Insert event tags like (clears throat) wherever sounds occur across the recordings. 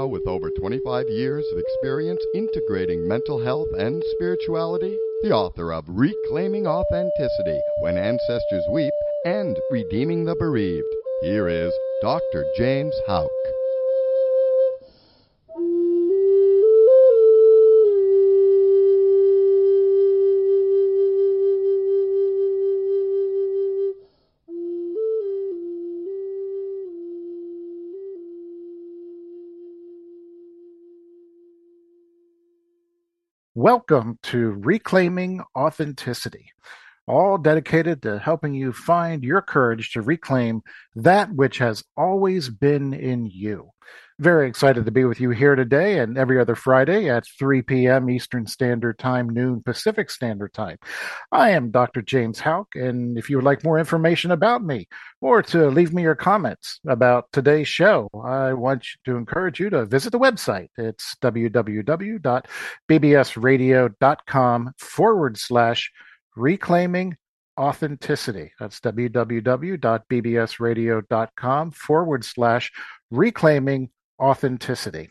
Now, with over 25 years of experience integrating mental health and spirituality, the author of Reclaiming Authenticity When Ancestors Weep and Redeeming the Bereaved, here is Dr. James Houck. Welcome to Reclaiming Authenticity, all dedicated to helping you find your courage to reclaim that which has always been in you. Very excited to be with you here today and every other Friday at 3 p.m. Eastern Standard Time, noon Pacific Standard Time. I am Dr. James Houck, and if you would like more information about me or to leave me your comments about today's show, I want to encourage you to visit the website. It's www.bbsradio.com forward slash reclaiming authenticity. That's www.bbsradio.com forward slash reclaiming authenticity.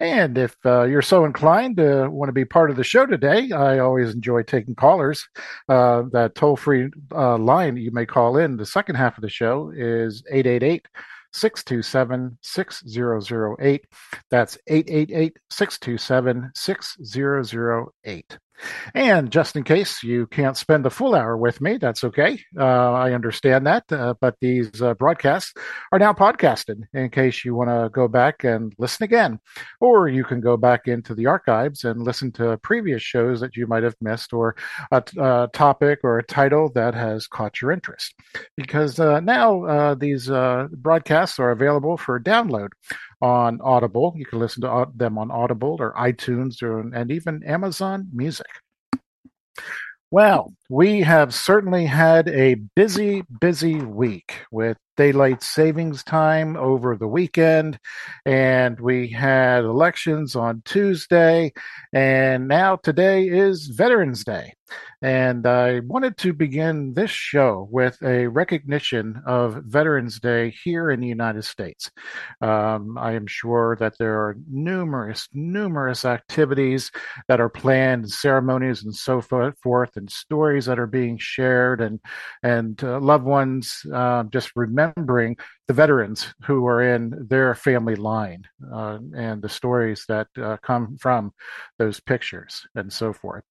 And if uh, you're so inclined to want to be part of the show today, I always enjoy taking callers. Uh, that toll free uh, line you may call in the second half of the show is 888 627 6008. That's 888 627 6008. And just in case you can't spend the full hour with me, that's okay. Uh, I understand that. Uh, but these uh, broadcasts are now podcasted in case you want to go back and listen again. Or you can go back into the archives and listen to previous shows that you might have missed or a, topic or a title that has caught your interest. Because uh, now uh, these uh, broadcasts are available for download on Audible. You can listen to them on Audible or iTunes or, and even Amazon Music. Well, we have certainly had a busy, busy week with daylight savings time over the weekend, and we had elections on Tuesday, and now today is Veterans Day. And I wanted to begin this show with a recognition of Veterans Day here in the United States. Um, I am sure that there are numerous, numerous activities that are planned, ceremonies, and so forth, and stories that are being shared, and and uh, loved ones uh, just remembering the veterans who are in their family line uh, and the stories that uh, come from those pictures and so forth.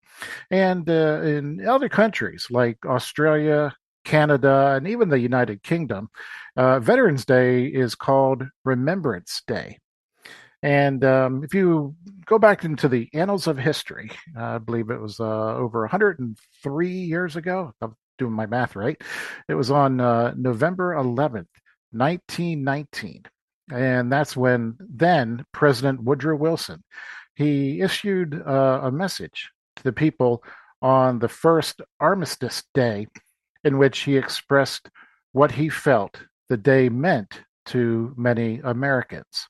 And uh, in other countries like Australia, Canada, and even the United Kingdom, uh, Veterans Day is called Remembrance Day. And um, if you go back into the annals of history, I believe it was uh, over 103 years ago. Doing my math right. It was on uh, November 11th, 1919. And that's when then President Woodrow Wilson he issued uh, a message to the people on the first Armistice Day, in which he expressed what he felt the day meant to many Americans.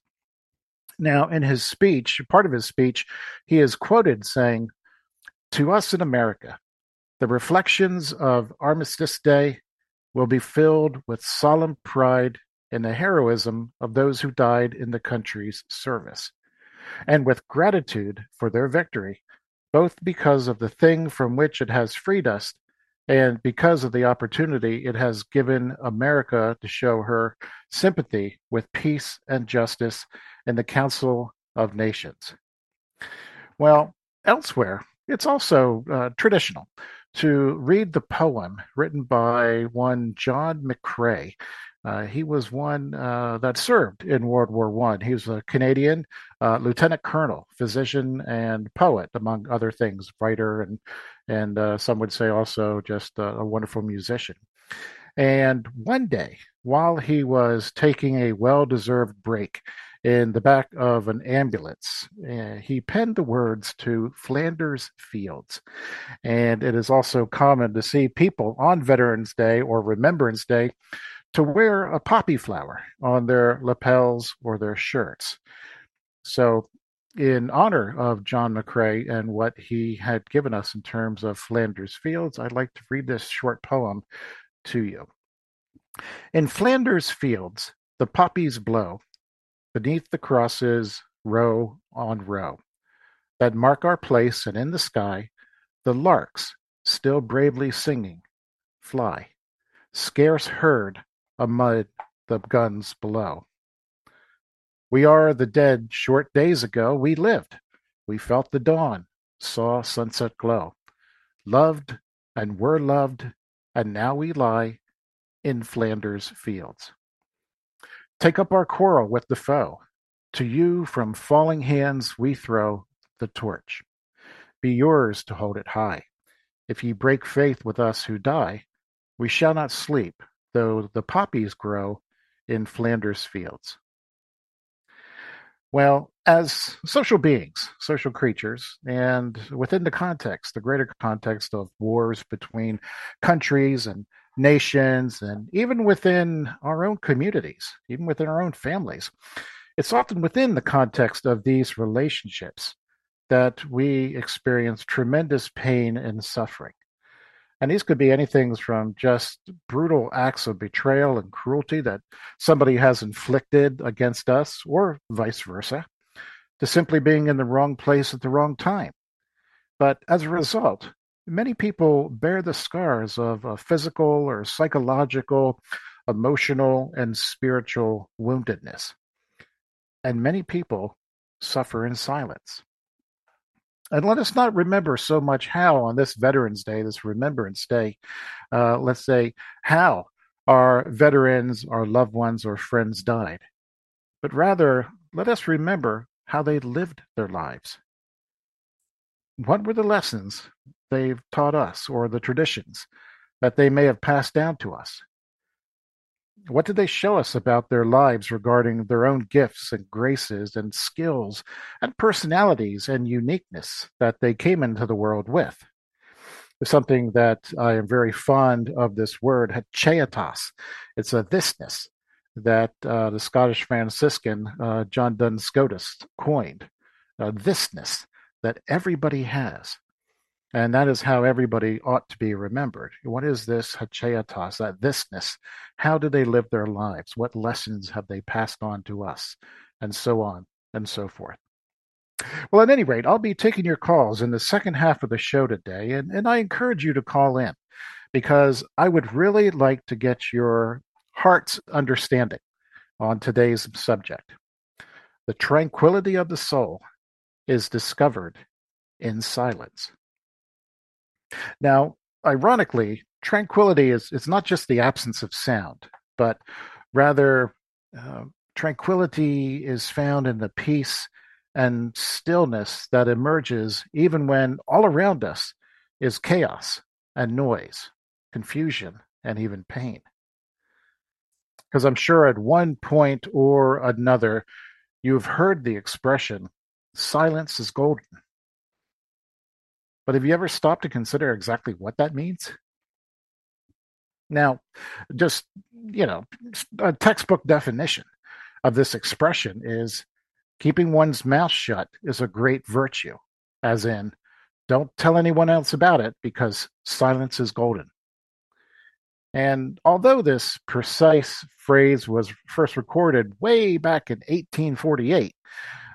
Now, in his speech, part of his speech, he is quoted saying, To us in America, the reflections of Armistice Day will be filled with solemn pride in the heroism of those who died in the country's service, and with gratitude for their victory, both because of the thing from which it has freed us and because of the opportunity it has given America to show her sympathy with peace and justice in the Council of Nations. Well, elsewhere, it's also uh, traditional to read the poem written by one John McCrae. Uh, he was one uh, that served in World War One. He was a Canadian uh, lieutenant colonel, physician, and poet, among other things, writer, and and uh, some would say also just a, a wonderful musician. And one day, while he was taking a well-deserved break in the back of an ambulance. Uh, he penned the words to Flanders Fields. And it is also common to see people on Veterans Day or Remembrance Day to wear a poppy flower on their lapels or their shirts. So, in honor of John McCrae and what he had given us in terms of Flanders Fields, I'd like to read this short poem to you. In Flanders Fields, the poppies blow, Beneath the crosses row on row, that mark our place, and in the sky, the larks, still bravely singing, fly, scarce heard amid the guns below. We are the dead short days ago we lived, we felt the dawn, saw sunset glow, loved and were loved, and now we lie in Flanders fields. Take up our quarrel with the foe. To you from falling hands we throw the torch. Be yours to hold it high. If ye break faith with us who die, we shall not sleep, though the poppies grow in Flanders fields. Well, as social beings, social creatures, and within the context, the greater context of wars between countries and nations, and even within our own communities, even within our own families, it's often within the context of these relationships that we experience tremendous pain and suffering. And these could be anything from just brutal acts of betrayal and cruelty that somebody has inflicted against us, or vice versa, to simply being in the wrong place at the wrong time. But as a result, many people bear the scars of a physical or psychological, emotional, and spiritual woundedness. And many people suffer in silence. And let us not remember so much how on this Veterans Day, this Remembrance Day, uh, let's say, how our veterans, our loved ones, or friends died. But rather, let us remember how they lived their lives. What were the lessons they've taught us, or the traditions that they may have passed down to us? What did they show us about their lives regarding their own gifts and graces and skills and personalities and uniqueness that they came into the world with? Something that I am very fond of this word, haecceitas. It's a thisness that uh, the Scottish Franciscan uh, John Duns Scotus coined. Uh, thisness that everybody has. And that is how everybody ought to be remembered. What is this haecceitas, that thisness? How do they live their lives? What lessons have they passed on to us? And so on and so forth. Well, at any rate, I'll be taking your calls in the second half of the show today, and, and I encourage you to call in because I would really like to get your heart's understanding on today's subject. The tranquility of the soul is discovered in silence. Now, ironically, tranquility is, is not just the absence of sound, but rather uh, tranquility is found in the peace and stillness that emerges even when all around us is chaos and noise, confusion, and even pain. Because I'm sure at one point or another, you've heard the expression, silence is golden. But have you ever stopped to consider exactly what that means? Now, just, you know, a textbook definition of this expression is keeping one's mouth shut is a great virtue, as in, don't tell anyone else about it because silence is golden. And although this precise phrase was first recorded way back in 1848,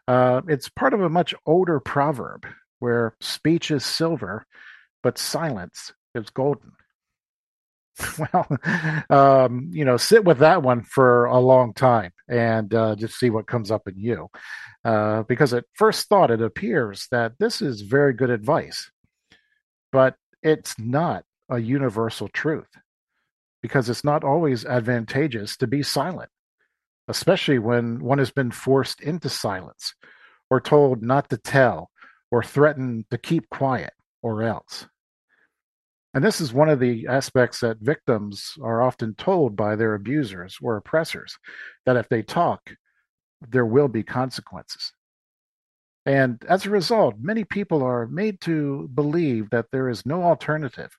uh, it's part of a much older proverb where speech is silver, but silence is golden. (laughs) well, um, you know, sit with that one for a long time and uh, just see what comes up in you. Uh, because at first thought, it appears that this is very good advice, but it's not a universal truth because it's not always advantageous to be silent, especially when one has been forced into silence or told not to tell or threaten to keep quiet or else. And this is one of the aspects that victims are often told by their abusers or oppressors that if they talk, there will be consequences. And as a result, many people are made to believe that there is no alternative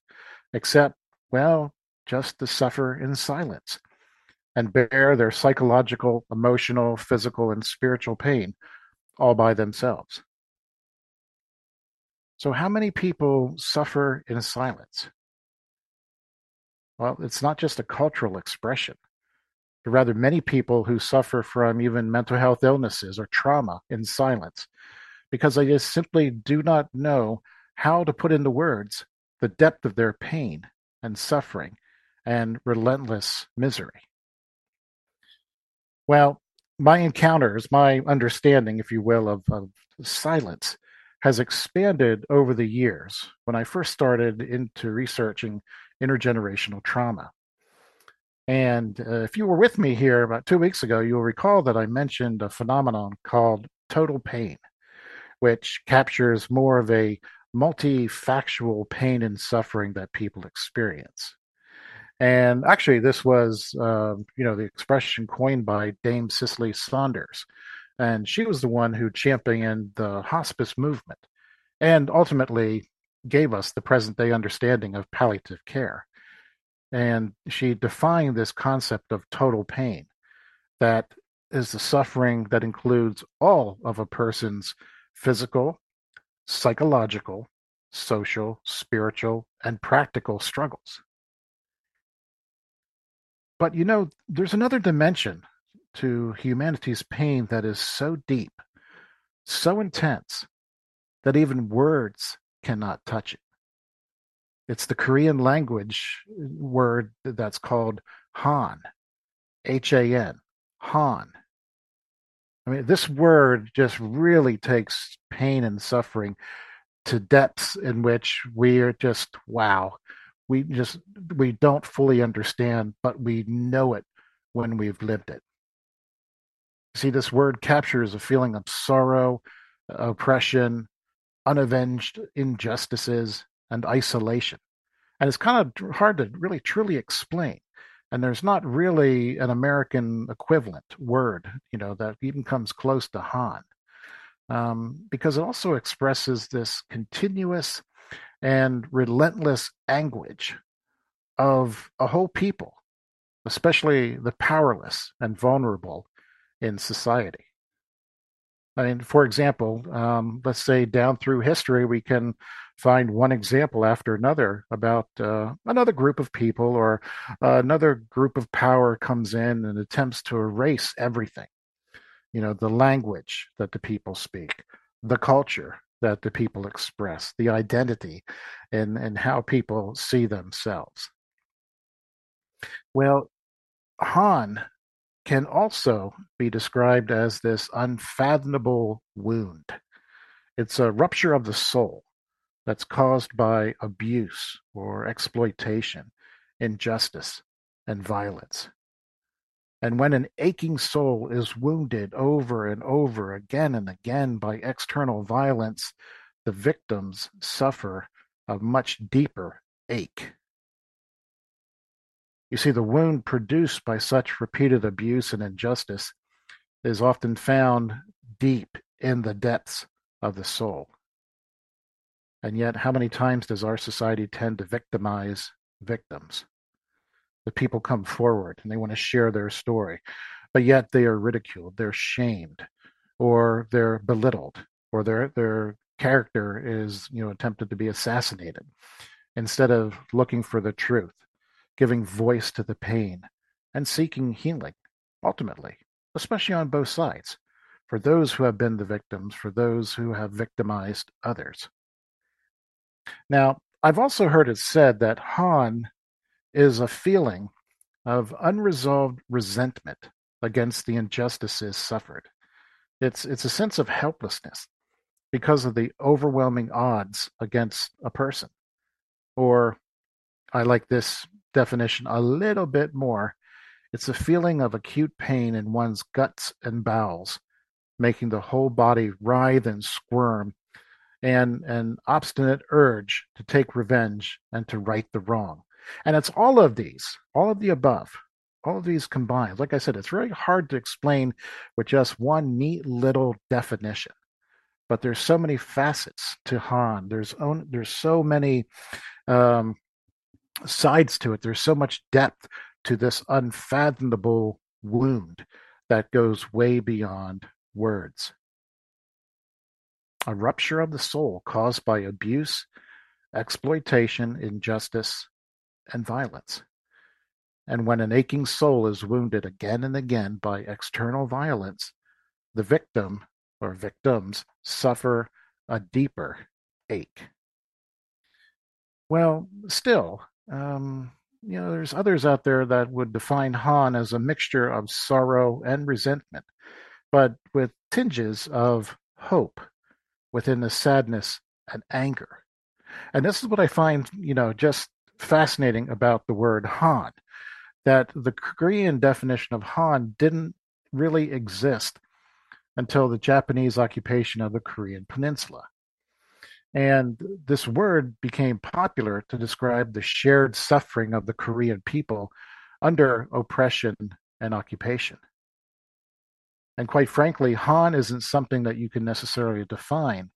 except, well, just to suffer in silence and bear their psychological, emotional, physical, and spiritual pain all by themselves. So, how many people suffer in silence? Well, it's not just a cultural expression. but rather many people who suffer from even mental health illnesses or trauma in silence because they just simply do not know how to put into words the depth of their pain and suffering and relentless misery. Well, my encounters, my understanding, if you will, of, of silence has expanded over the years when I first started into researching intergenerational trauma. And uh, if you were with me here about two weeks ago, you'll recall that I mentioned a phenomenon called total pain, which captures more of a multifactual pain and suffering that people experience. And actually, this was, uh, you know, the expression coined by Dame Cicely Saunders. And she was the one who championed the hospice movement and ultimately gave us the present day understanding of palliative care. And she defined this concept of total pain that is the suffering that includes all of a person's physical, psychological, social, spiritual, and practical struggles. But you know, there's another dimension to humanity's pain that is so deep, so intense, that even words cannot touch it. It's the Korean language uh, word that's called Han, H A N, Han. I mean, this word just really takes pain and suffering to depths in which we are just, wow, we just, we don't fully understand, but we know it when we've lived it. See, this word captures a feeling of sorrow, oppression, unavenged injustices, and isolation. And it's kind of hard to really truly explain. And there's not really an American equivalent word, you know, that even comes close to Han, um, because it also expresses this continuous and relentless anguish of a whole people, especially the powerless and vulnerable in society. I mean, for example, um, let's say down through history, we can find one example after another about uh, another group of people or uh, another group of power comes in and attempts to erase everything. You know, the language that the people speak, the culture that the people express, the identity, and, and how people see themselves. Well, Han can also be described as this unfathomable wound. It's a rupture of the soul that's caused by abuse or exploitation, injustice, and violence. And when an aching soul is wounded over and over again and again by external violence, the victims suffer a much deeper ache. You see, the wound produced by such repeated abuse and injustice is often found deep in the depths of the soul. And yet, how many times does our society tend to victimize victims? The people come forward and they want to share their story, but yet they are ridiculed, they're shamed, or they're belittled, or their their character is you know attempted to be assassinated instead of looking for the truth giving voice to the pain, and seeking healing, ultimately, especially on both sides, for those who have been the victims, for those who have victimized others. Now, I've also heard it said that Han is a feeling of unresolved resentment against the injustices suffered. It's, it's a sense of helplessness because of the overwhelming odds against a person. Or I like this definition a little bit more, it's a feeling of acute pain in one's guts and bowels, making the whole body writhe and squirm, and an obstinate urge to take revenge and to right the wrong. And it's all of these, all of the above, all of these combined. Like I said, it's very hard to explain with just one neat little definition. But there's so many facets to Han. There's own, there's so many um, sides to it. There's so much depth to this unfathomable wound that goes way beyond words. A rupture of the soul caused by abuse, exploitation, injustice, and violence. And when an aching soul is wounded again and again by external violence, the victim or victims suffer a deeper ache. Well, still, um, you know, there's others out there that would define Han as a mixture of sorrow and resentment, but with tinges of hope within the sadness and anger. And this is what I find, you know, just fascinating about the word Han, that the Korean definition of Han didn't really exist until the Japanese occupation of the Korean Peninsula. And this word became popular to describe the shared suffering of the Korean people under oppression and occupation. And quite frankly, Han isn't something that you can necessarily define,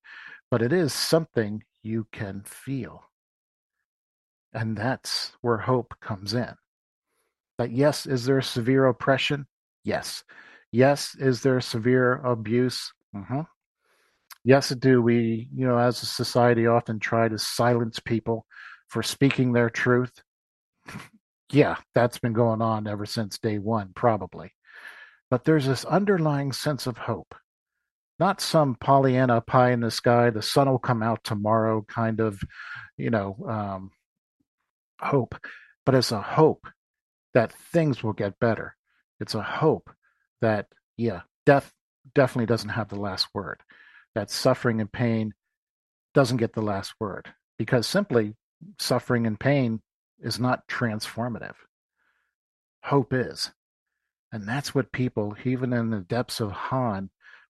but it is something you can feel. And that's where hope comes in. That yes, is there severe oppression? Yes. Yes, is there severe abuse? Mm-hmm. Yes, it do we, you know, as a society often try to silence people for speaking their truth? yeah, that's been going on ever since day one, probably. But there's this underlying sense of hope. Not some Pollyanna pie in the sky, the sun will come out tomorrow kind of, you know, um, hope, but it's a hope that things will get better. It's a hope that, yeah, death definitely doesn't have the last word that suffering and pain doesn't get the last word because simply suffering and pain is not transformative. Hope is. And that's what people, even in the depths of Han,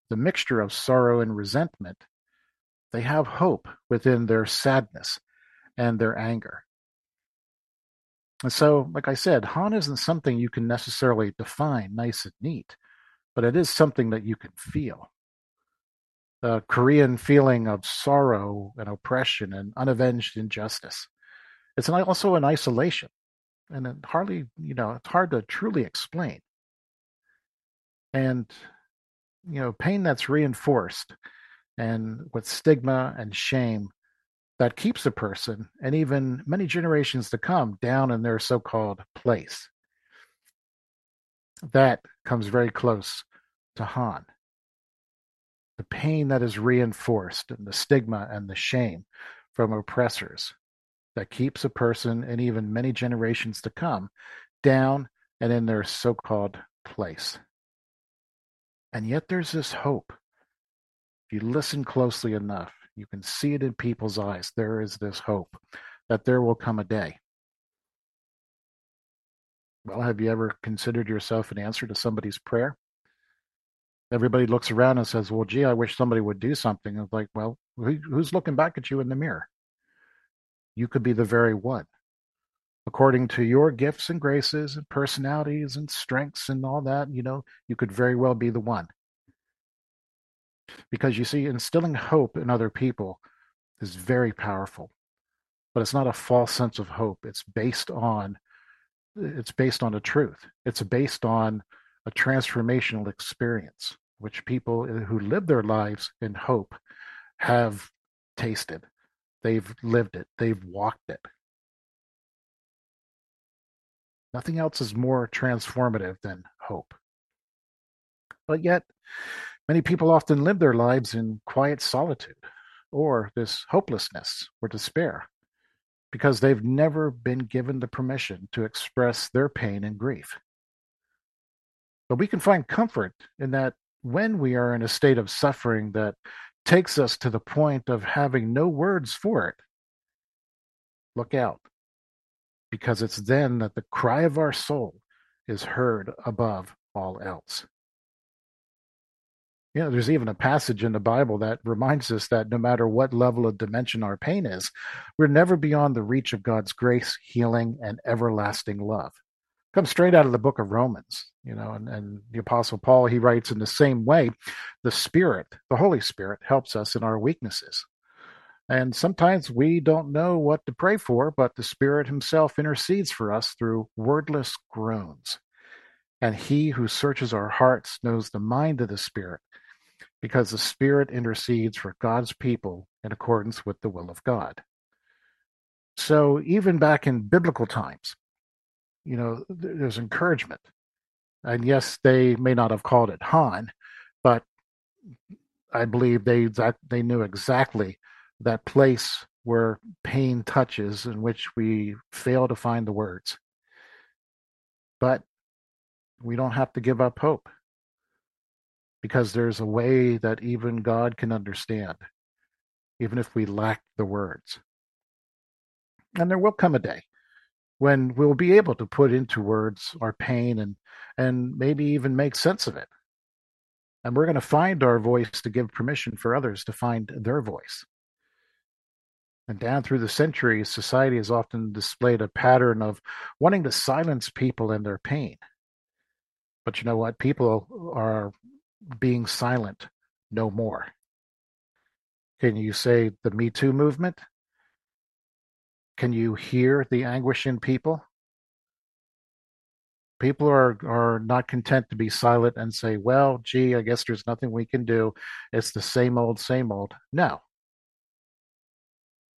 the mixture of sorrow and resentment, they have hope within their sadness and their anger. And so, like I said, Han isn't something you can necessarily define nice and neat, but it is something that you can feel the Korean feeling of sorrow and oppression and unavenged injustice. It's an, also an isolation, and it hardly, you know, it's hard to truly explain. And, you know, pain that's reinforced and with stigma and shame that keeps a person and even many generations to come down in their so called place. That comes very close to Han the pain that is reinforced and the stigma and the shame from oppressors that keeps a person and even many generations to come down and in their so called place. And yet there's this hope. If you listen closely enough, you can see it in people's eyes. There is this hope that there will come a day. Well, have you ever considered yourself an answer to somebody's prayer? Everybody looks around and says, "Well, gee, I wish somebody would do something." It's like, well, who's looking back at you in the mirror? You could be the very one, according to your gifts and graces and personalities and strengths and all that. You know, you could very well be the one. Because you see, instilling hope in other people is very powerful, but it's not a false sense of hope. It's based on it's based on a truth. It's based on a transformational experience which people uh, who live their lives in hope have tasted. They've lived it, they've walked it. Nothing else is more transformative than hope. But yet, many people often live their lives in quiet solitude or this hopelessness or despair because they've never been given the permission to express their pain and grief. But we can find comfort in that when we are in a state of suffering that takes us to the point of having no words for it, look out. Because it's then that the cry of our soul is heard above all else. You know, there's even a passage in the Bible that reminds us that no matter what level of dimension our pain is, we're never beyond the reach of God's grace, healing, and everlasting love comes straight out of the book of Romans, you know, and, and the apostle Paul, he writes in the same way, the spirit, the Holy Spirit helps us in our weaknesses. And sometimes we don't know what to pray for, but the Spirit Himself intercedes for us through wordless groans. And He who searches our hearts knows the mind of the Spirit, because the Spirit intercedes for God's people in accordance with the will of God. So even back in biblical times, you know, there's encouragement. And yes, they may not have called it Han, but I believe they they knew exactly that place where pain touches in which we fail to find the words. But we don't have to give up hope because there's a way that even God can understand, even if we lack the words. And there will come a day when we'll be able to put into words our pain and and maybe even make sense of it. And we're going to find our voice to give permission for others to find their voice. And down through the centuries, society has often displayed a pattern of wanting to silence people in their pain. But you know what? People are being silent no more. Can you say the Me Too movement? Can you hear the anguish in people? People are, are not content to be silent and say, well, gee, I guess there's nothing we can do. It's the same old, same old. No.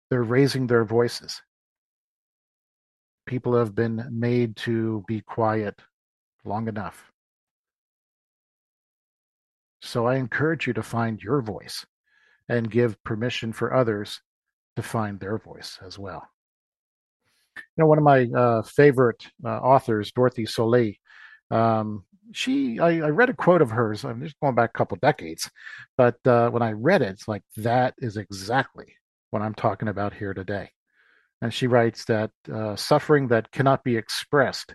They're raising their voices. People have been made to be quiet long enough. So I encourage you to find your voice and give permission for others to find their voice as well. You know, one of my uh, favorite uh, authors, Dorothee Soelle, um, she I, I, read a quote of hers. I'm just going back a couple decades, but uh, when I read it, it's like that is exactly what I'm talking about here today. And she writes that uh, suffering that cannot be expressed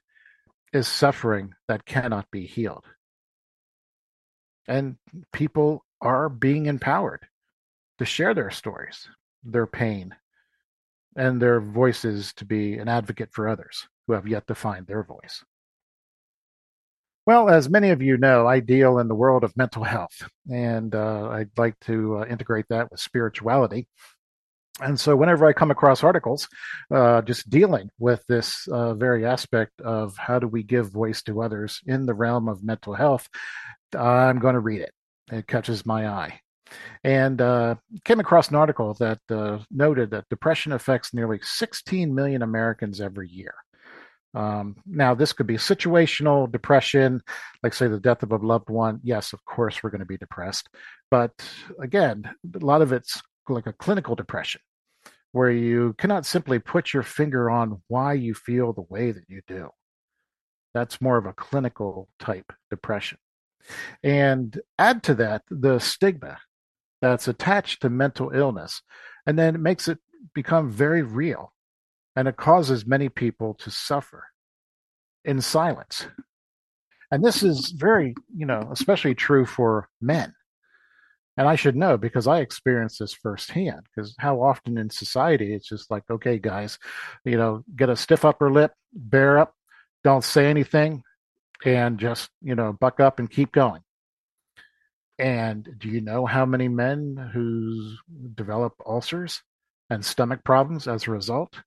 is suffering that cannot be healed. And people are being empowered to share their stories, their pain, and their voices to be an advocate for others who have yet to find their voice. Well, as many of you know, I deal in the world of mental health, and uh, I'd like to uh, integrate that with spirituality. And so, whenever I come across articles uh, just dealing with this uh, very aspect of how do we give voice to others in the realm of mental health, I'm going to read it. It catches my eye. And uh, came across an article that uh, noted that depression affects nearly 16 million Americans every year. Um, now, this could be situational depression, like, say, the death of a loved one. Yes, of course, we're going to be depressed. But again, a lot of it's like a clinical depression, where you cannot simply put your finger on why you feel the way that you do. That's more of a clinical type depression. And add to that the stigma that's attached to mental illness, and then it makes it become very real. And it causes many people to suffer in silence. And this is very, you know, especially true for men. And I should know because I experienced this firsthand. Because how often in society it's just like, okay, guys, you know, get a stiff upper lip, bear up, don't say anything, and just you know buck up and keep going and do you know how many men who develop ulcers and stomach problems as a result?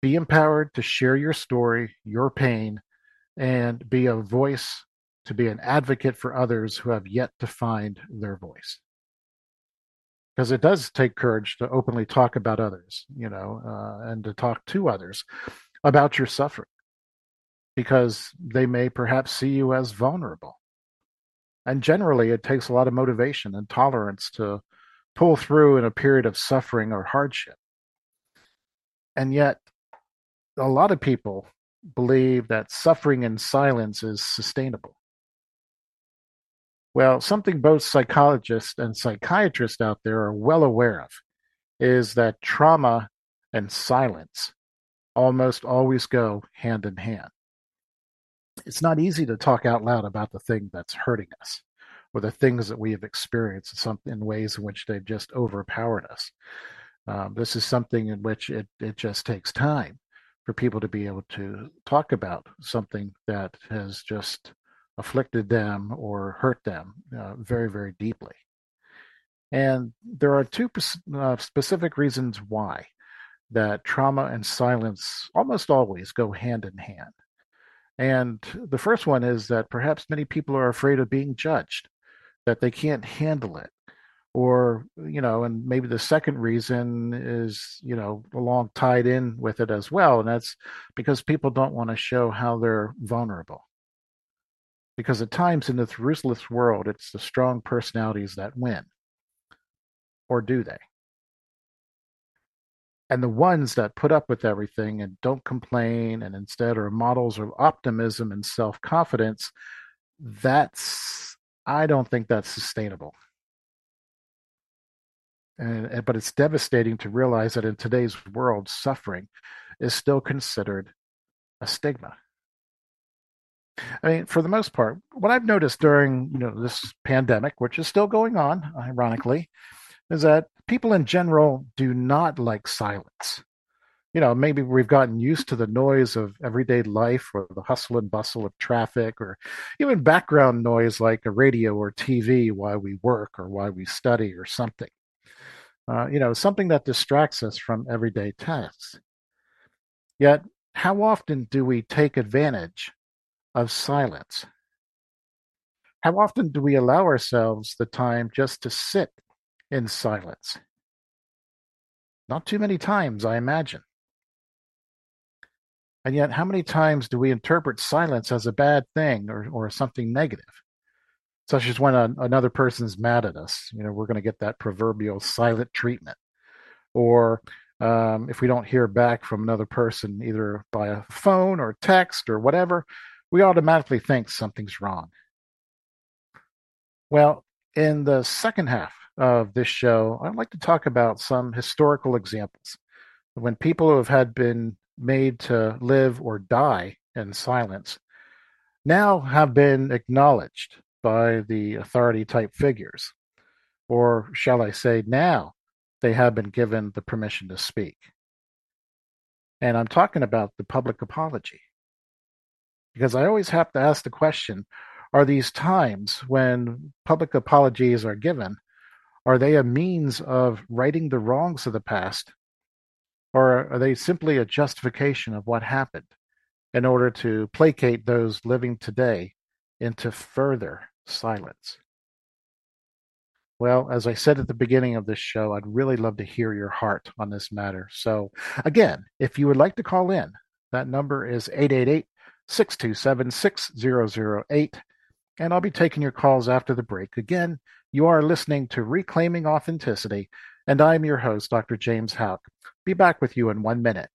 Be empowered to share your story your pain and be a voice to be an advocate for others who have yet to find their voice. Because it does take courage to openly talk about others you know uh, and to talk to others about your suffering because they may perhaps see you as vulnerable. And generally, it takes a lot of motivation and tolerance to pull through in a period of suffering or hardship. And yet, a lot of people believe that suffering in silence is sustainable. Well, something both psychologists and psychiatrists out there are well aware of is that trauma and silence almost always go hand in hand it's not easy to talk out loud about the thing that's hurting us or the things that we have experienced in ways in which they've just overpowered us. Um, this is something in which it, it just takes time for people to be able to talk about something that has just afflicted them or hurt them uh, very, very deeply. And there are two uh, specific reasons why that trauma and silence almost always go hand in hand. And the first one is that perhaps many people are afraid of being judged, that they can't handle it, or you know and maybe the second reason is you know along tied in with it as well and that's because people don't want to show how they're vulnerable. Because at times in this ruthless world it's the strong personalities that win. Or do they and the ones that put up with everything and don't complain and instead are models of optimism and self-confidence that's i don't think that's sustainable and, but it's devastating to realize that in today's world, suffering is still considered a stigma. I mean, for the most part, what I've noticed during you know this pandemic, which is still going on, ironically, is that people in general do not like silence. You know, maybe we've gotten used to the noise of everyday life or the hustle and bustle of traffic or even background noise like a radio or TV while we work or while we study or something uh, you know, something that distracts us from everyday tasks. Yet, how often do we take advantage of silence? How often do we allow ourselves the time just to sit in silence? Not too many times, I imagine. And yet, how many times do we interpret silence as a bad thing or, or something negative? such as when a, another person's mad at us. You know, we're going to get that proverbial silent treatment. Or um, if we don't hear back from another person, either by a phone or text or whatever, we automatically think something's wrong. Well, in the second half of this show, I'd like to talk about some historical examples when people who have had been made to live or die in silence now have been acknowledged by the authority type figures. Or shall I say, now they have been given the permission to speak. And I'm talking about the public apology. Because I always have to ask the question are these times when public apologies are given, are they a means of righting the wrongs of the past? Or are they simply a justification of what happened in order to placate those living today into further silence. Well, as I said at the beginning of this show, I'd really love to hear your heart on this matter. So, again, if you would like to call in, that number is 888 627 6008, and I'll be taking your calls after the break. Again, you are listening to Reclaiming Authenticity, and I'm your host, Dr. James Houck. Be back with you in one minute.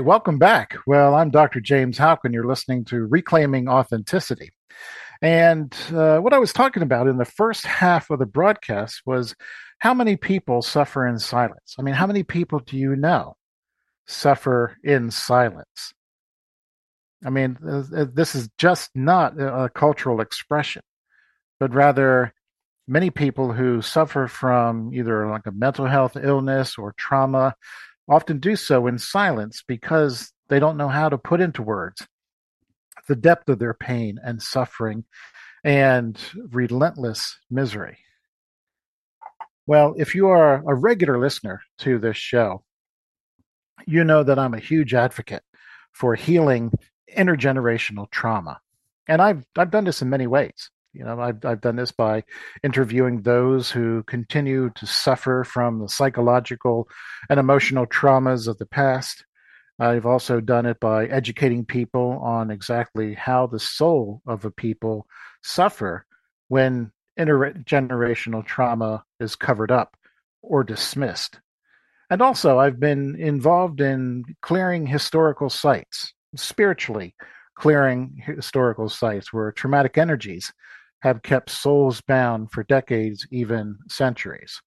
Welcome back. Well, I'm Dr. James Houck, and you're listening to Reclaiming Authenticity. And uh, what I was talking about in the first half of the broadcast was how many people suffer in silence. I mean, how many people do you know suffer in silence? I mean, uh, this is just not a cultural expression, but rather many people who suffer from either like a mental health illness or trauma often do so in silence because they don't know how to put into words the depth of their pain and suffering and relentless misery. Well, if you are a regular listener to this show, you know that I'm a huge advocate for healing intergenerational trauma. And I've I've done this in many ways. You know, I've I've done this by interviewing those who continue to suffer from the psychological and emotional traumas of the past. I've also done it by educating people on exactly how the soul of a people suffer when intergenerational trauma is covered up or dismissed. And also, I've been involved in clearing historical sites, spiritually clearing historical sites where traumatic energies have kept souls bound for decades, even centuries.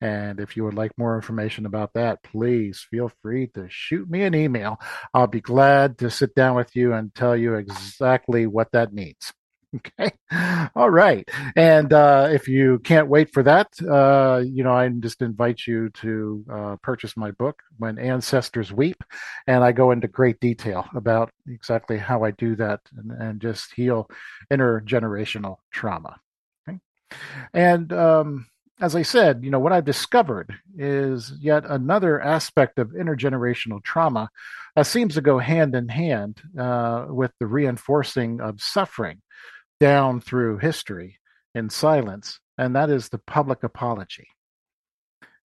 And if you would like more information about that, please feel free to shoot me an email. I'll be glad to sit down with you and tell you exactly what that means. Okay. All right. And uh, if you can't wait for that, uh, you know, I just invite you to uh, purchase my book, When Ancestors Weep. And I go into great detail about exactly how I do that and, and just heal intergenerational trauma. Okay. And um, as I said, you know, what I've discovered is yet another aspect of intergenerational trauma that seems to go hand in hand uh, with the reinforcing of suffering down through history in silence, and that is the public apology.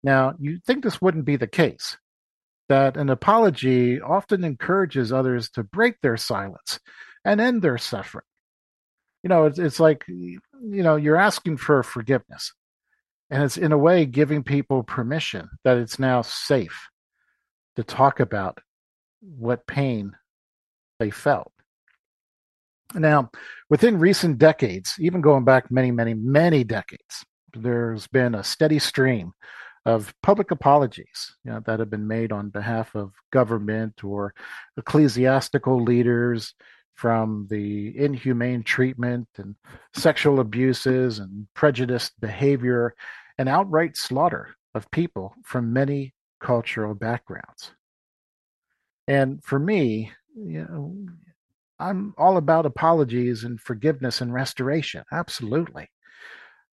Now, you think this wouldn't be the case, that an apology often encourages others to break their silence and end their suffering. You know, it's, it's like, you know, you're asking for forgiveness, and it's in a way giving people permission that it's now safe to talk about what pain they felt. Now, within recent decades, even going back many, many, many decades, there's been a steady stream of public apologies you know, that have been made on behalf of government or ecclesiastical leaders from the inhumane treatment and sexual abuses and prejudiced behavior and outright slaughter of people from many cultural backgrounds. And for me, you know, I'm all about apologies and forgiveness and restoration. Absolutely.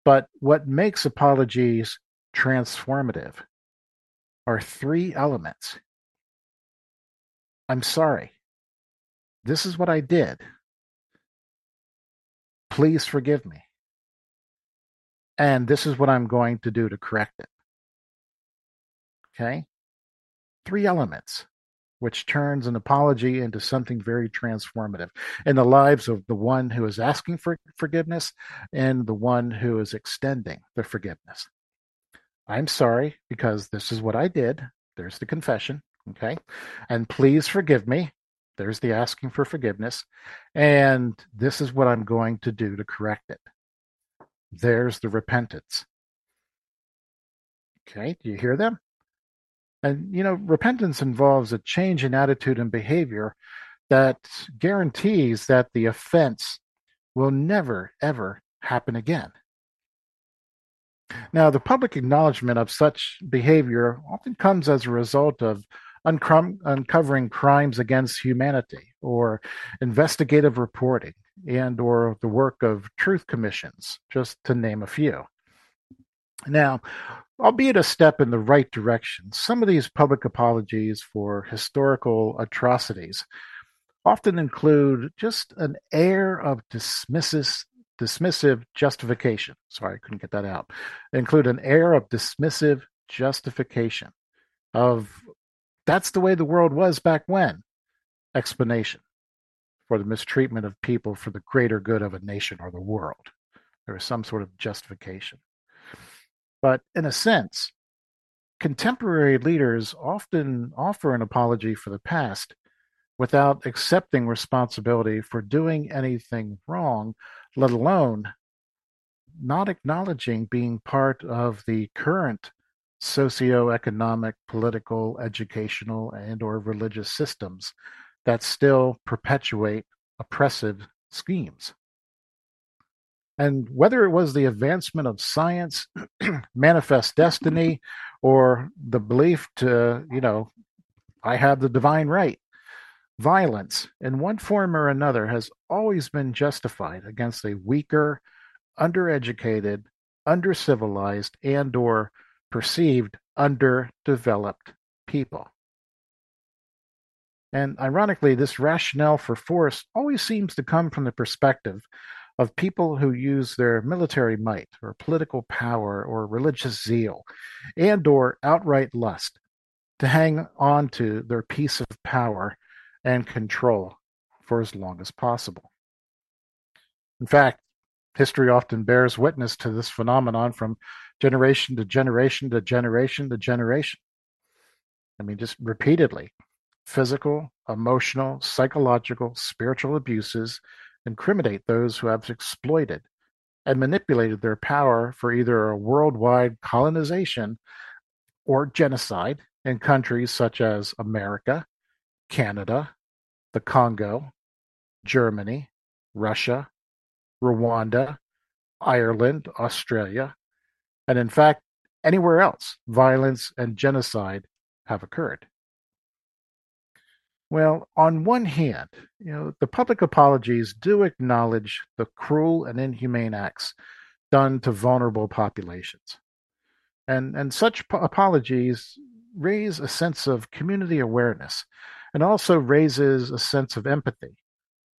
But what makes apologies transformative are three elements. I'm sorry. This is what I did. Please forgive me. And this is what I'm going to do to correct it. Okay? Three elements which turns an apology into something very transformative in the lives of the one who is asking for forgiveness and the one who is extending the forgiveness. I'm sorry because this is what I did. There's the confession. Okay. And please forgive me. There's the asking for forgiveness. And this is what I'm going to do to correct it. There's the repentance. Okay. Do you hear them? And, you know, repentance involves a change in attitude and behavior that guarantees that the offense will never, ever happen again. Now, the public acknowledgement of such behavior often comes as a result of uncovering crimes against humanity or investigative reporting and or the work of truth commissions just to name a few now albeit a step in the right direction, some of these public apologies for historical atrocities often include just an air of dismissive, dismissive justification. Sorry, I couldn't get that out. They include an air of dismissive justification of that's the way the world was back when. Explanation for the mistreatment of people for the greater good of a nation or the world. There is some sort of justification. But in a sense, contemporary leaders often offer an apology for the past without accepting responsibility for doing anything wrong, let alone not acknowledging being part of the current socio-economic, political, educational, and or religious systems that still perpetuate oppressive schemes. And whether it was the advancement of science, (clears throat) manifest destiny, or the belief to, you know, I have the divine right, violence in one form or another has always been justified against a weaker, undereducated, undercivilized, and or perceived underdeveloped people. And ironically, this rationale for force always seems to come from the perspective of people who use their military might or political power or religious zeal and or outright lust to hang on to their piece of power and control for as long as possible. In fact, history often bears witness to this phenomenon from generation to generation to generation to generation. I mean, just repeatedly. Physical, emotional, psychological, spiritual abuses incriminate those who have exploited and manipulated their power for either a worldwide colonization or genocide in countries such as America, Canada, the Congo, Germany, Russia, Rwanda, Ireland, Australia, and in fact, anywhere else violence and genocide have occurred. Well, on one hand, you know, the public apologies do acknowledge the cruel and inhumane acts done to vulnerable populations. And, and such apologies raise a sense of community awareness and also raises a sense of empathy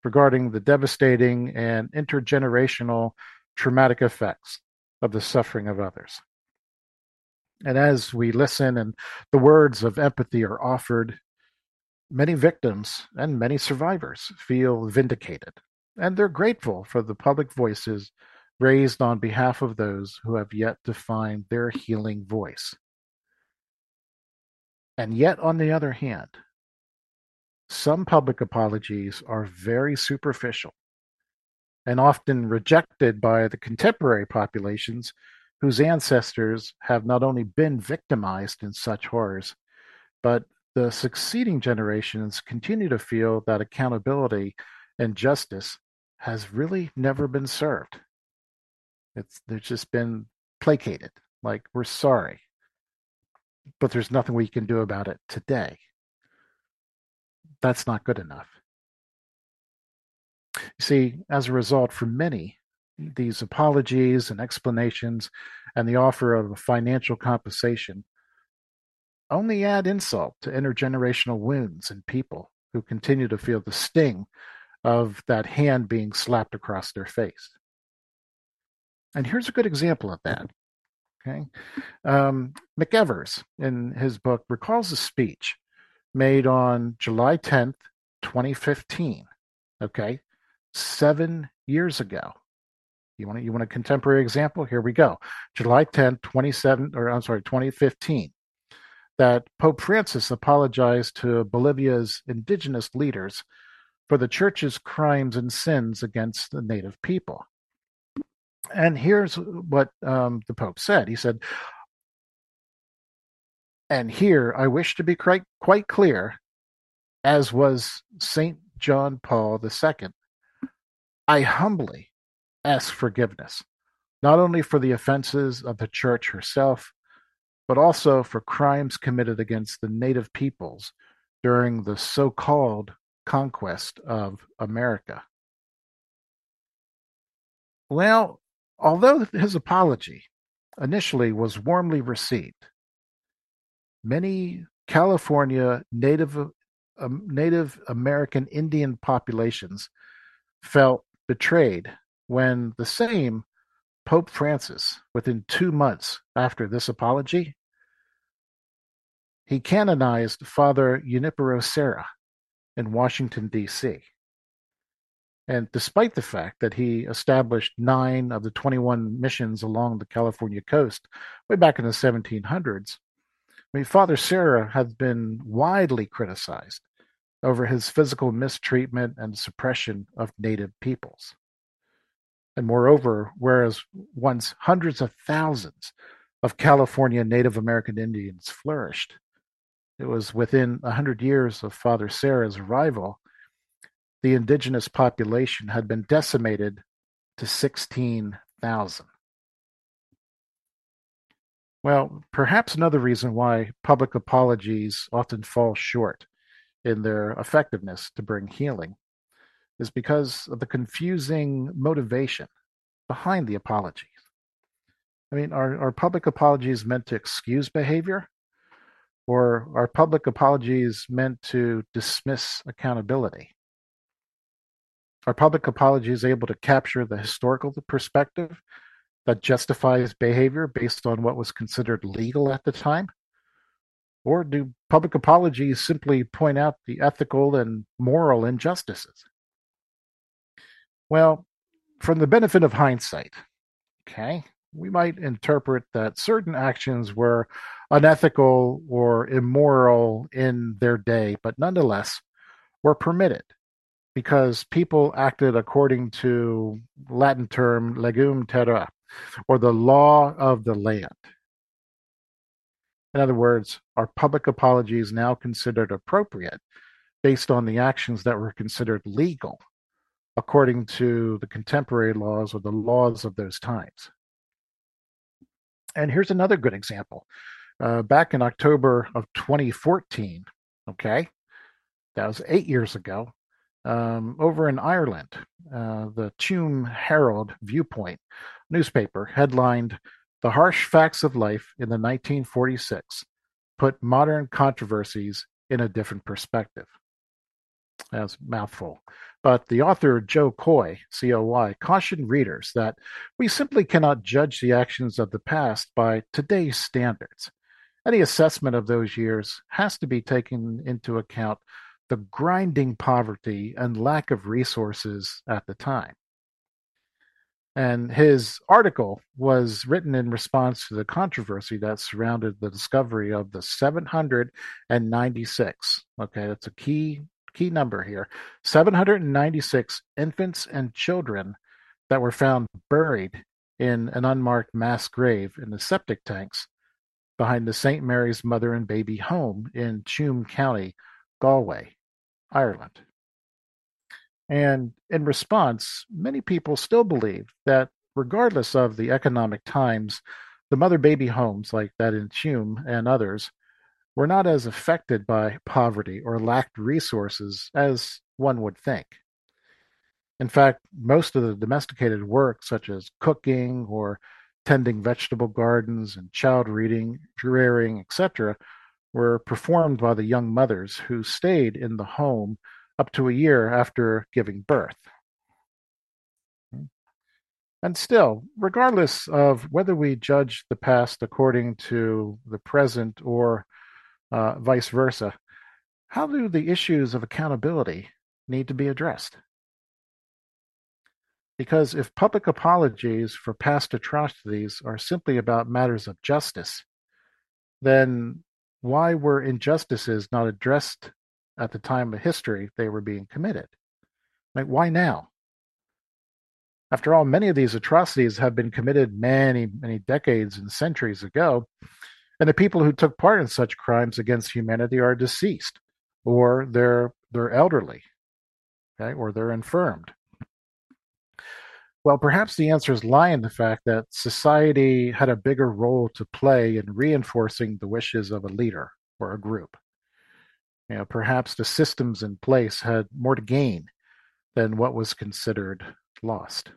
regarding the devastating and intergenerational traumatic effects of the suffering of others. And as we listen and the words of empathy are offered, many victims and many survivors feel vindicated, and they're grateful for the public voices raised on behalf of those who have yet to find their healing voice. And yet, on the other hand, some public apologies are very superficial and often rejected by the contemporary populations whose ancestors have not only been victimized in such horrors, but the succeeding generations continue to feel that accountability and justice has really never been served. It's they've just been placated, like we're sorry, but there's nothing we can do about it today that's not good enough. You see, as a result, for many, these apologies and explanations and the offer of financial compensation only add insult to intergenerational wounds in people who continue to feel the sting of that hand being slapped across their face. And here's a good example of that. Okay. Um, McEvers, in his book, recalls a speech made on July 10th, 2015. Okay. Seven years ago. You want, you want a contemporary example? Here we go. July 10th, 27, or I'm sorry, 2015. That Pope Francis apologized to Bolivia's indigenous leaders for the church's crimes and sins against the native people. And here's what um, the Pope said. He said, and here I wish to be quite, quite clear, as was St. John Paul II, I humbly ask forgiveness, not only for the offenses of the Church herself, but also for crimes committed against the native peoples during the so called conquest of America. Well, although his apology initially was warmly received, Many California Native um, Native American Indian populations felt betrayed when the same Pope Francis, within two months after this apology, he canonized Father Junipero Serra in Washington, D.C. And despite the fact that he established nine of the 21 missions along the California coast way back in the 1700s, I mean, Father Serra has been widely criticized over his physical mistreatment and suppression of native peoples. And moreover, whereas once hundreds of thousands of California Native American Indians flourished, it was within a hundred years of Father Serra's arrival, the indigenous population had been decimated to 16,000. Well, perhaps another reason why public apologies often fall short in their effectiveness to bring healing is because of the confusing motivation behind the apologies. I mean, are, are public apologies meant to excuse behavior? Or are public apologies meant to dismiss accountability? Are public apologies able to capture the historical perspective that justifies behavior based on what was considered legal at the time? Or do public apologies simply point out the ethical and moral injustices? Well, from the benefit of hindsight, okay, we might interpret that certain actions were unethical or immoral in their day, but nonetheless were permitted because people acted according to Latin term legum terra, or the law of the land. In other words, are public apologies now considered appropriate based on the actions that were considered legal according to the contemporary laws or the laws of those times? And here's another good example. Uh, back in October of 2014, okay, that was eight years ago, um, over in Ireland, uh, the Tuam Herald Viewpoint newspaper headlined The Harsh Facts of Life in the 1946 Put Modern Controversies in a Different Perspective. That's mouthful. But the author Joe Coy, C-O-Y, cautioned readers that we simply cannot judge the actions of the past by today's standards. Any assessment of those years has to be taken into account the grinding poverty and lack of resources at the time. And his article was written in response to the controversy that surrounded the discovery of the 796. Okay, that's a key key number here 796 infants and children that were found buried in an unmarked mass grave in the septic tanks behind the St. Mary's Mother and Baby Home in Tuam County, Galway, Ireland. And in response, many people still believe that regardless of the economic times, the mother baby homes like that in Tuam and others were not as affected by poverty or lacked resources as one would think. In fact, most of the domesticated work, such as cooking or tending vegetable gardens and child reading, rearing, etc., were performed by the young mothers who stayed in the home up to a year after giving birth. And still, regardless of whether we judge the past according to the present or uh, vice versa. How do the issues of accountability need to be addressed? Because if public apologies for past atrocities are simply about matters of justice, then why were injustices not addressed at the time of history they were being committed? Like, why now? After all, many of these atrocities have been committed many, many decades and centuries ago, and the people who took part in such crimes against humanity are deceased, or they're they're elderly, okay, or they're infirmed. Well, perhaps the answers lie in the fact that society had a bigger role to play in reinforcing the wishes of a leader or a group. You know, perhaps the systems in place had more to gain than what was considered lost.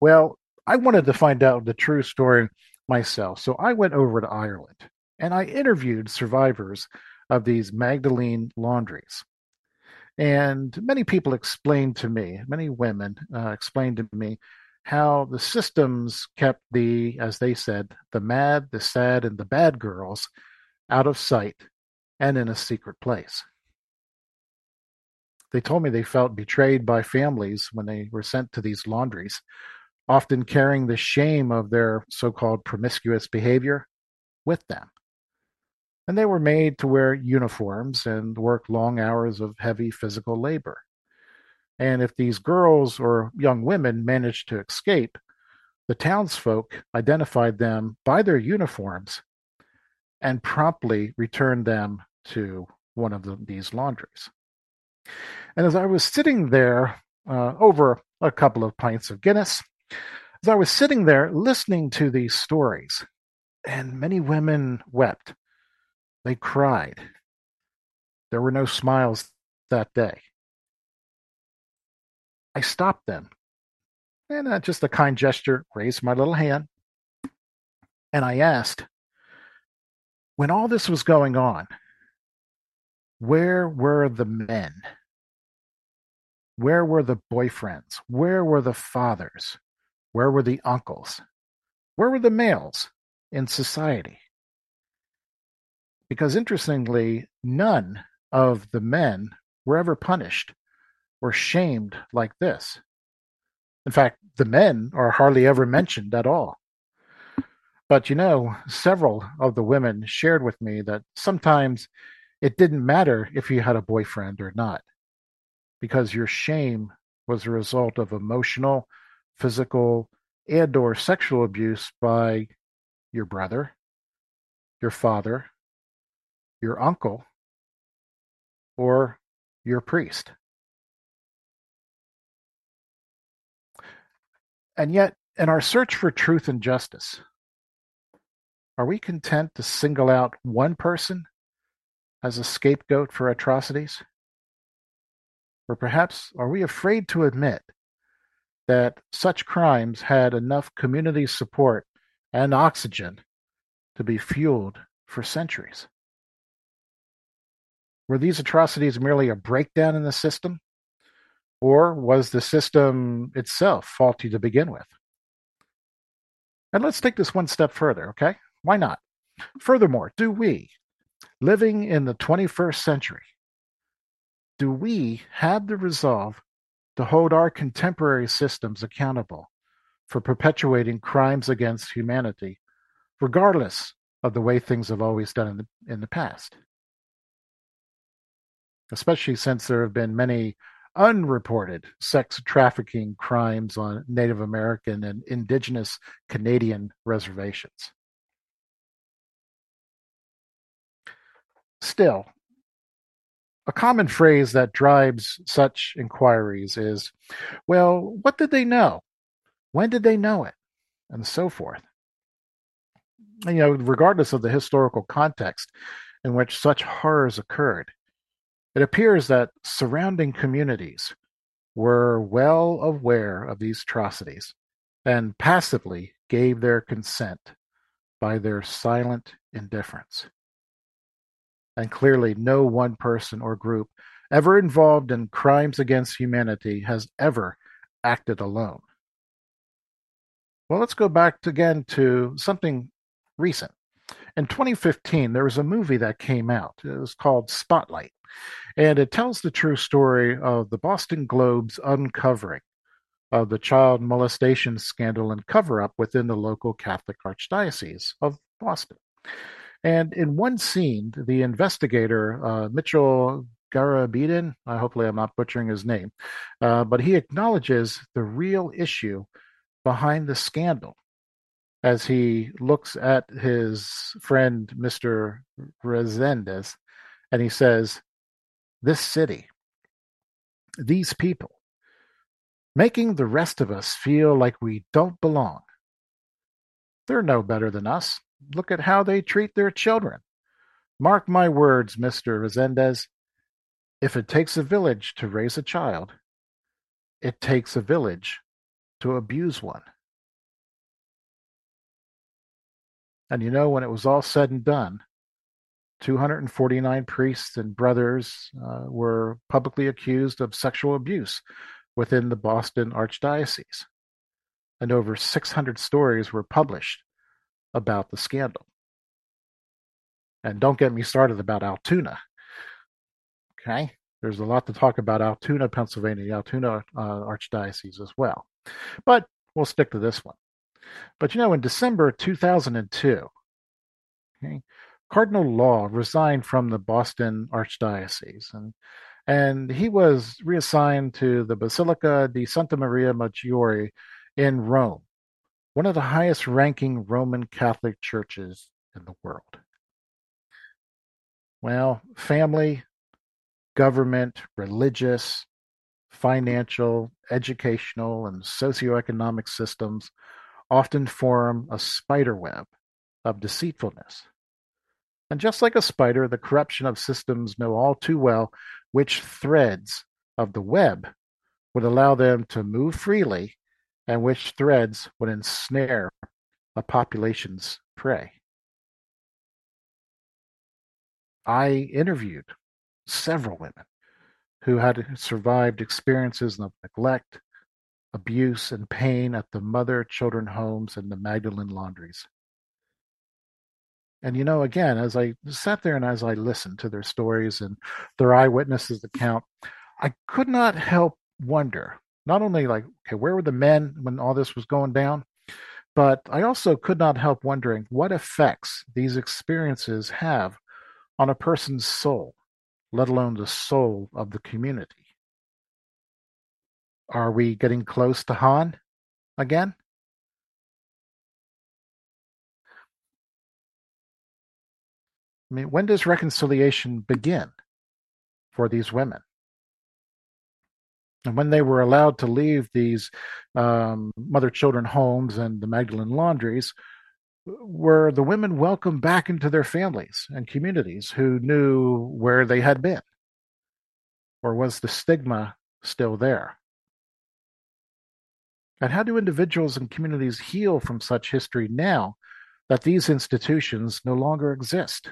Well, I wanted to find out the true story myself. So I went over to Ireland and I interviewed survivors of these Magdalene laundries. And many people explained to me, many women uh, explained to me how the systems kept the, as they said, the mad, the sad, and the bad girls out of sight and in a secret place. They told me they felt betrayed by families when they were sent to these laundries often carrying the shame of their so called promiscuous behavior with them. And they were made to wear uniforms and work long hours of heavy physical labor. And if these girls or young women managed to escape, the townsfolk identified them by their uniforms and promptly returned them to one of the, these laundries. And as I was sitting there uh, over a couple of pints of Guinness, as I was sitting there listening to these stories, and many women wept, they cried. There were no smiles that day. I stopped them, and uh, just a kind gesture, raised my little hand, and I asked, when all this was going on, where were the men? Where were the boyfriends? Where were the fathers? Where were the uncles? Where were the males in society? Because interestingly, none of the men were ever punished or shamed like this. In fact, the men are hardly ever mentioned at all. But you know, several of the women shared with me that sometimes it didn't matter if you had a boyfriend or not, because your shame was a result of emotional, physical, and or sexual abuse by your brother, your father, your uncle, or your priest. And yet, in our search for truth and justice, are we content to single out one person as a scapegoat for atrocities? Or perhaps are we afraid to admit that such crimes had enough community support and oxygen to be fueled for centuries? Were these atrocities merely a breakdown in the system? Or was the system itself faulty to begin with? And let's take this one step further, okay? Why not? Furthermore, do we, living in the 21st century, do we have the resolve to hold our contemporary systems accountable for perpetuating crimes against humanity, regardless of the way things have always done in the, in the past? Especially since there have been many unreported sex trafficking crimes on Native American and Indigenous Canadian reservations. Still, a common phrase that drives such inquiries is, well, what did they know? When did they know it? And so forth. You know, regardless of the historical context in which such horrors occurred, it appears that surrounding communities were well aware of these atrocities and passively gave their consent by their silent indifference. And clearly, no one person or group ever involved in crimes against humanity has ever acted alone. Well, let's go back again to something recent. In 2015, there was a movie that came out. It was called Spotlight, and it tells the true story of the Boston Globe's uncovering of the child molestation scandal and cover up within the local Catholic Archdiocese of Boston. And in one scene, the investigator, uh, Mitchell Garabedian, uh, hopefully I'm not butchering his name, uh, but he acknowledges the real issue behind the scandal as he looks at his friend, Mr. Rezendes, and he says, This city, these people, making the rest of us feel like we don't belong. They're no better than us. Look at how they treat their children. Mark my words, Mr. Rezendes. If it takes a village to raise a child, it takes a village to abuse one. And you know, when it was all said and done, 249 priests and brothers uh, were publicly accused of sexual abuse within the Boston Archdiocese. And over 600 stories were published about the scandal. And don't get me started about Altoona. Okay? There's a lot to talk about Altoona, Pennsylvania, Altoona uh, Archdiocese as well. But we'll stick to this one. But you know, in December 2002, okay, Cardinal Law resigned from the Boston Archdiocese, and and he was reassigned to the Basilica di Santa Maria Maggiore in Rome, one of the highest ranking Roman Catholic churches in the world. Well, family, government, religious, financial, educational, and socioeconomic systems often form a spider web of deceitfulness. And just like a spider, the corruption of systems know all too well which threads of the web would allow them to move freely and which threads would ensnare a population's prey. I interviewed several women who had survived experiences of neglect, abuse, and pain at the mother children homes and the Magdalene laundries. And you know, again, as I sat there and as I listened to their stories and their eyewitnesses' account, I could not help wonder not only like, okay, where were the men when all this was going down? But I also could not help wondering what effects these experiences have on a person's soul, let alone the soul of the community. Are we getting close to Han again? I mean, when does reconciliation begin for these women? And when they were allowed to leave these um, mother children homes and the Magdalene laundries, were the women welcomed back into their families and communities who knew where they had been? Or was the stigma still there? And how do individuals and communities heal from such history now that these institutions no longer exist?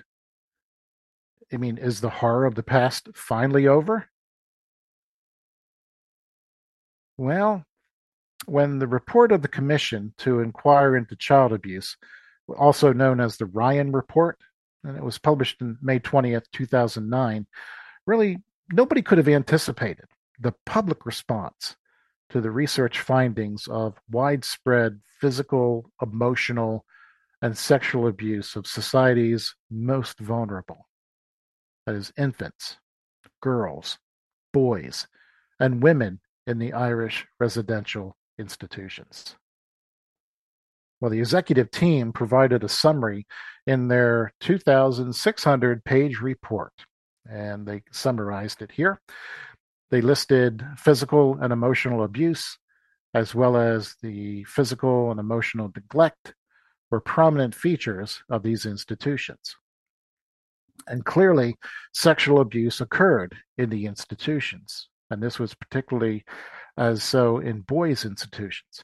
I mean, is the horror of the past finally over? Well, when the report of the Commission to inquire into child abuse, also known as the Ryan Report, and it was published in May 20th, 2009, really nobody could have anticipated the public response to the research findings of widespread physical, emotional, and sexual abuse of society's most vulnerable that is, infants, girls, boys, and women in the Irish residential institutions. Well, the executive team provided a summary in their 2,600 page report, and they summarized it here. They listed physical and emotional abuse, as well as the physical and emotional neglect, were prominent features of these institutions. And clearly, sexual abuse occurred in the institutions, and this was particularly as so in boys' institutions.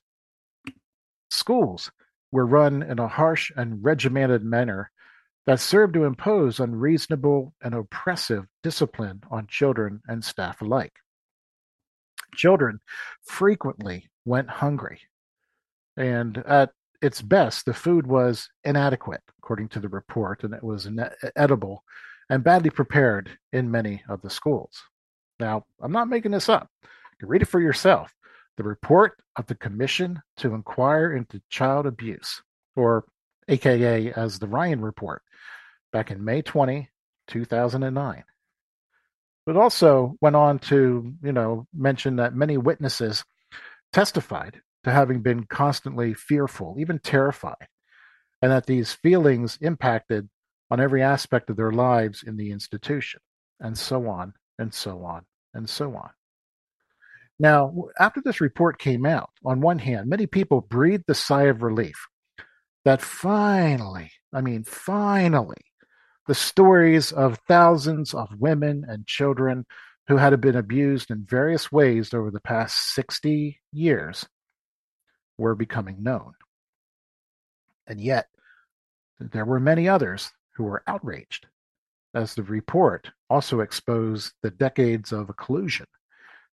Schools were run in a harsh and regimented manner that served to impose unreasonable and oppressive discipline on children and staff alike. Children frequently went hungry, and at its best, the food was inadequate, according to the report, and it was inedible and badly prepared in many of the schools. Now, I'm not making this up. You can read it for yourself. The report of the Commission to Inquire into Child Abuse, or AKA as the Ryan Report, back in May 20, 2009. But also went on to, you know, mention that many witnesses testified to having been constantly fearful, even terrified, and that these feelings impacted on every aspect of their lives in the institution, and so on, and so on, and so on. Now, after this report came out, on one hand, many people breathed a sigh of relief that finally, I mean, finally, the stories of thousands of women and children who had been abused in various ways over the past 60 years were becoming known. And yet, there were many others who were outraged, as the report also exposed the decades of collusion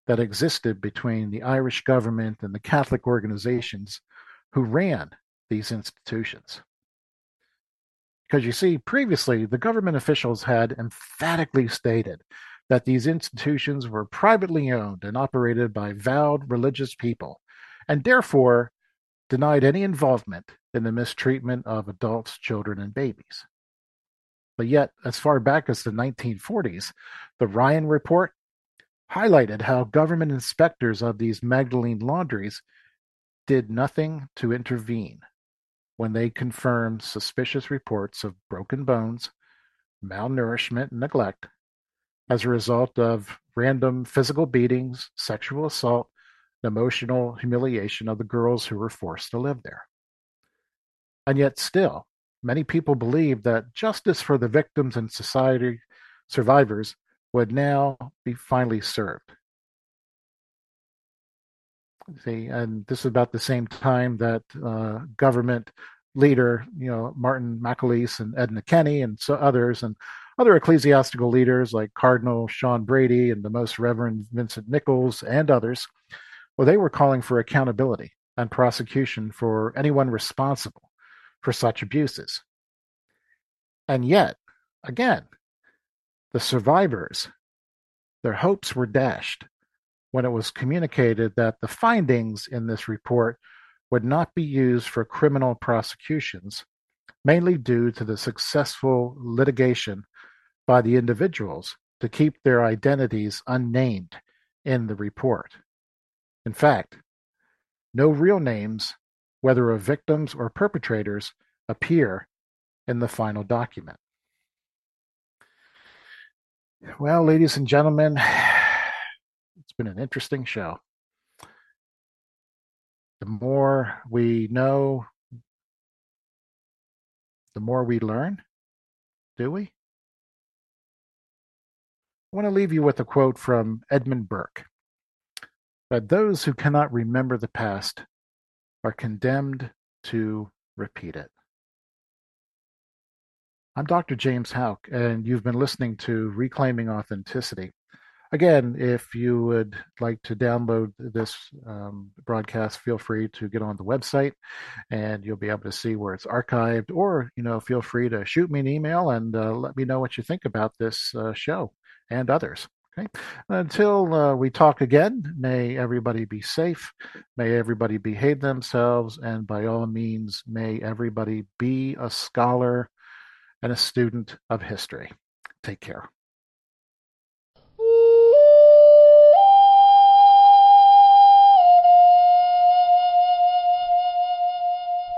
that existed between the Irish government and the Catholic organizations who ran these institutions. Because you see, previously, the government officials had emphatically stated that these institutions were privately owned and operated by vowed religious people, and therefore denied any involvement in the mistreatment of adults, children, and babies. But yet, as far back as the 1940s, the Ryan Report highlighted how government inspectors of these Magdalene laundries did nothing to intervene when they confirmed suspicious reports of broken bones, malnourishment, and neglect as a result of random physical beatings, sexual assault, and emotional humiliation of the girls who were forced to live there. And yet, still, many people believe that justice for the victims and society survivors would now be finally served. See, and this is about the same time that uh, government leader, you know, Martin McAleese and Enda Kenny and so others, and Other ecclesiastical leaders like Cardinal Sean Brady and the Most Reverend Vincent Nichols and others, well, they were calling for accountability and prosecution for anyone responsible for such abuses. And yet, again, the survivors, their hopes were dashed when it was communicated that the findings in this report would not be used for criminal prosecutions, mainly due to the successful litigation by the individuals to keep their identities unnamed in the report. In fact, no real names, whether of victims or perpetrators, appear in the final document. Well, ladies and gentlemen, (sighs) it's been an interesting show. The more we know, the more we learn, do we? I want to leave you with a quote from Edmund Burke that those who cannot remember the past are condemned to repeat it. I'm Dr. James Houck, and you've been listening to Reclaiming Authenticity. Again, if you would like to download this um, broadcast, feel free to get on the website and you'll be able to see where it's archived. Or, you know, feel free to shoot me an email and uh, let me know what you think about this uh, show and others. Okay. Until uh, we talk again, may everybody be safe. May everybody behave themselves. And by all means, may everybody be a scholar and a student of history. Take care.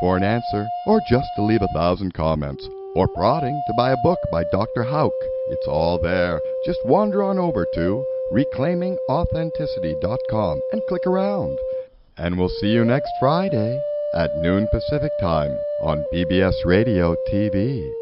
For an answer, or just to leave a thousand comments, or prodding to buy a book by Dr. Houck. it's all there. Just wander on over to reclaimingauthenticity.com and click around. And we'll see you next Friday at noon Pacific Time on PBS Radio TV.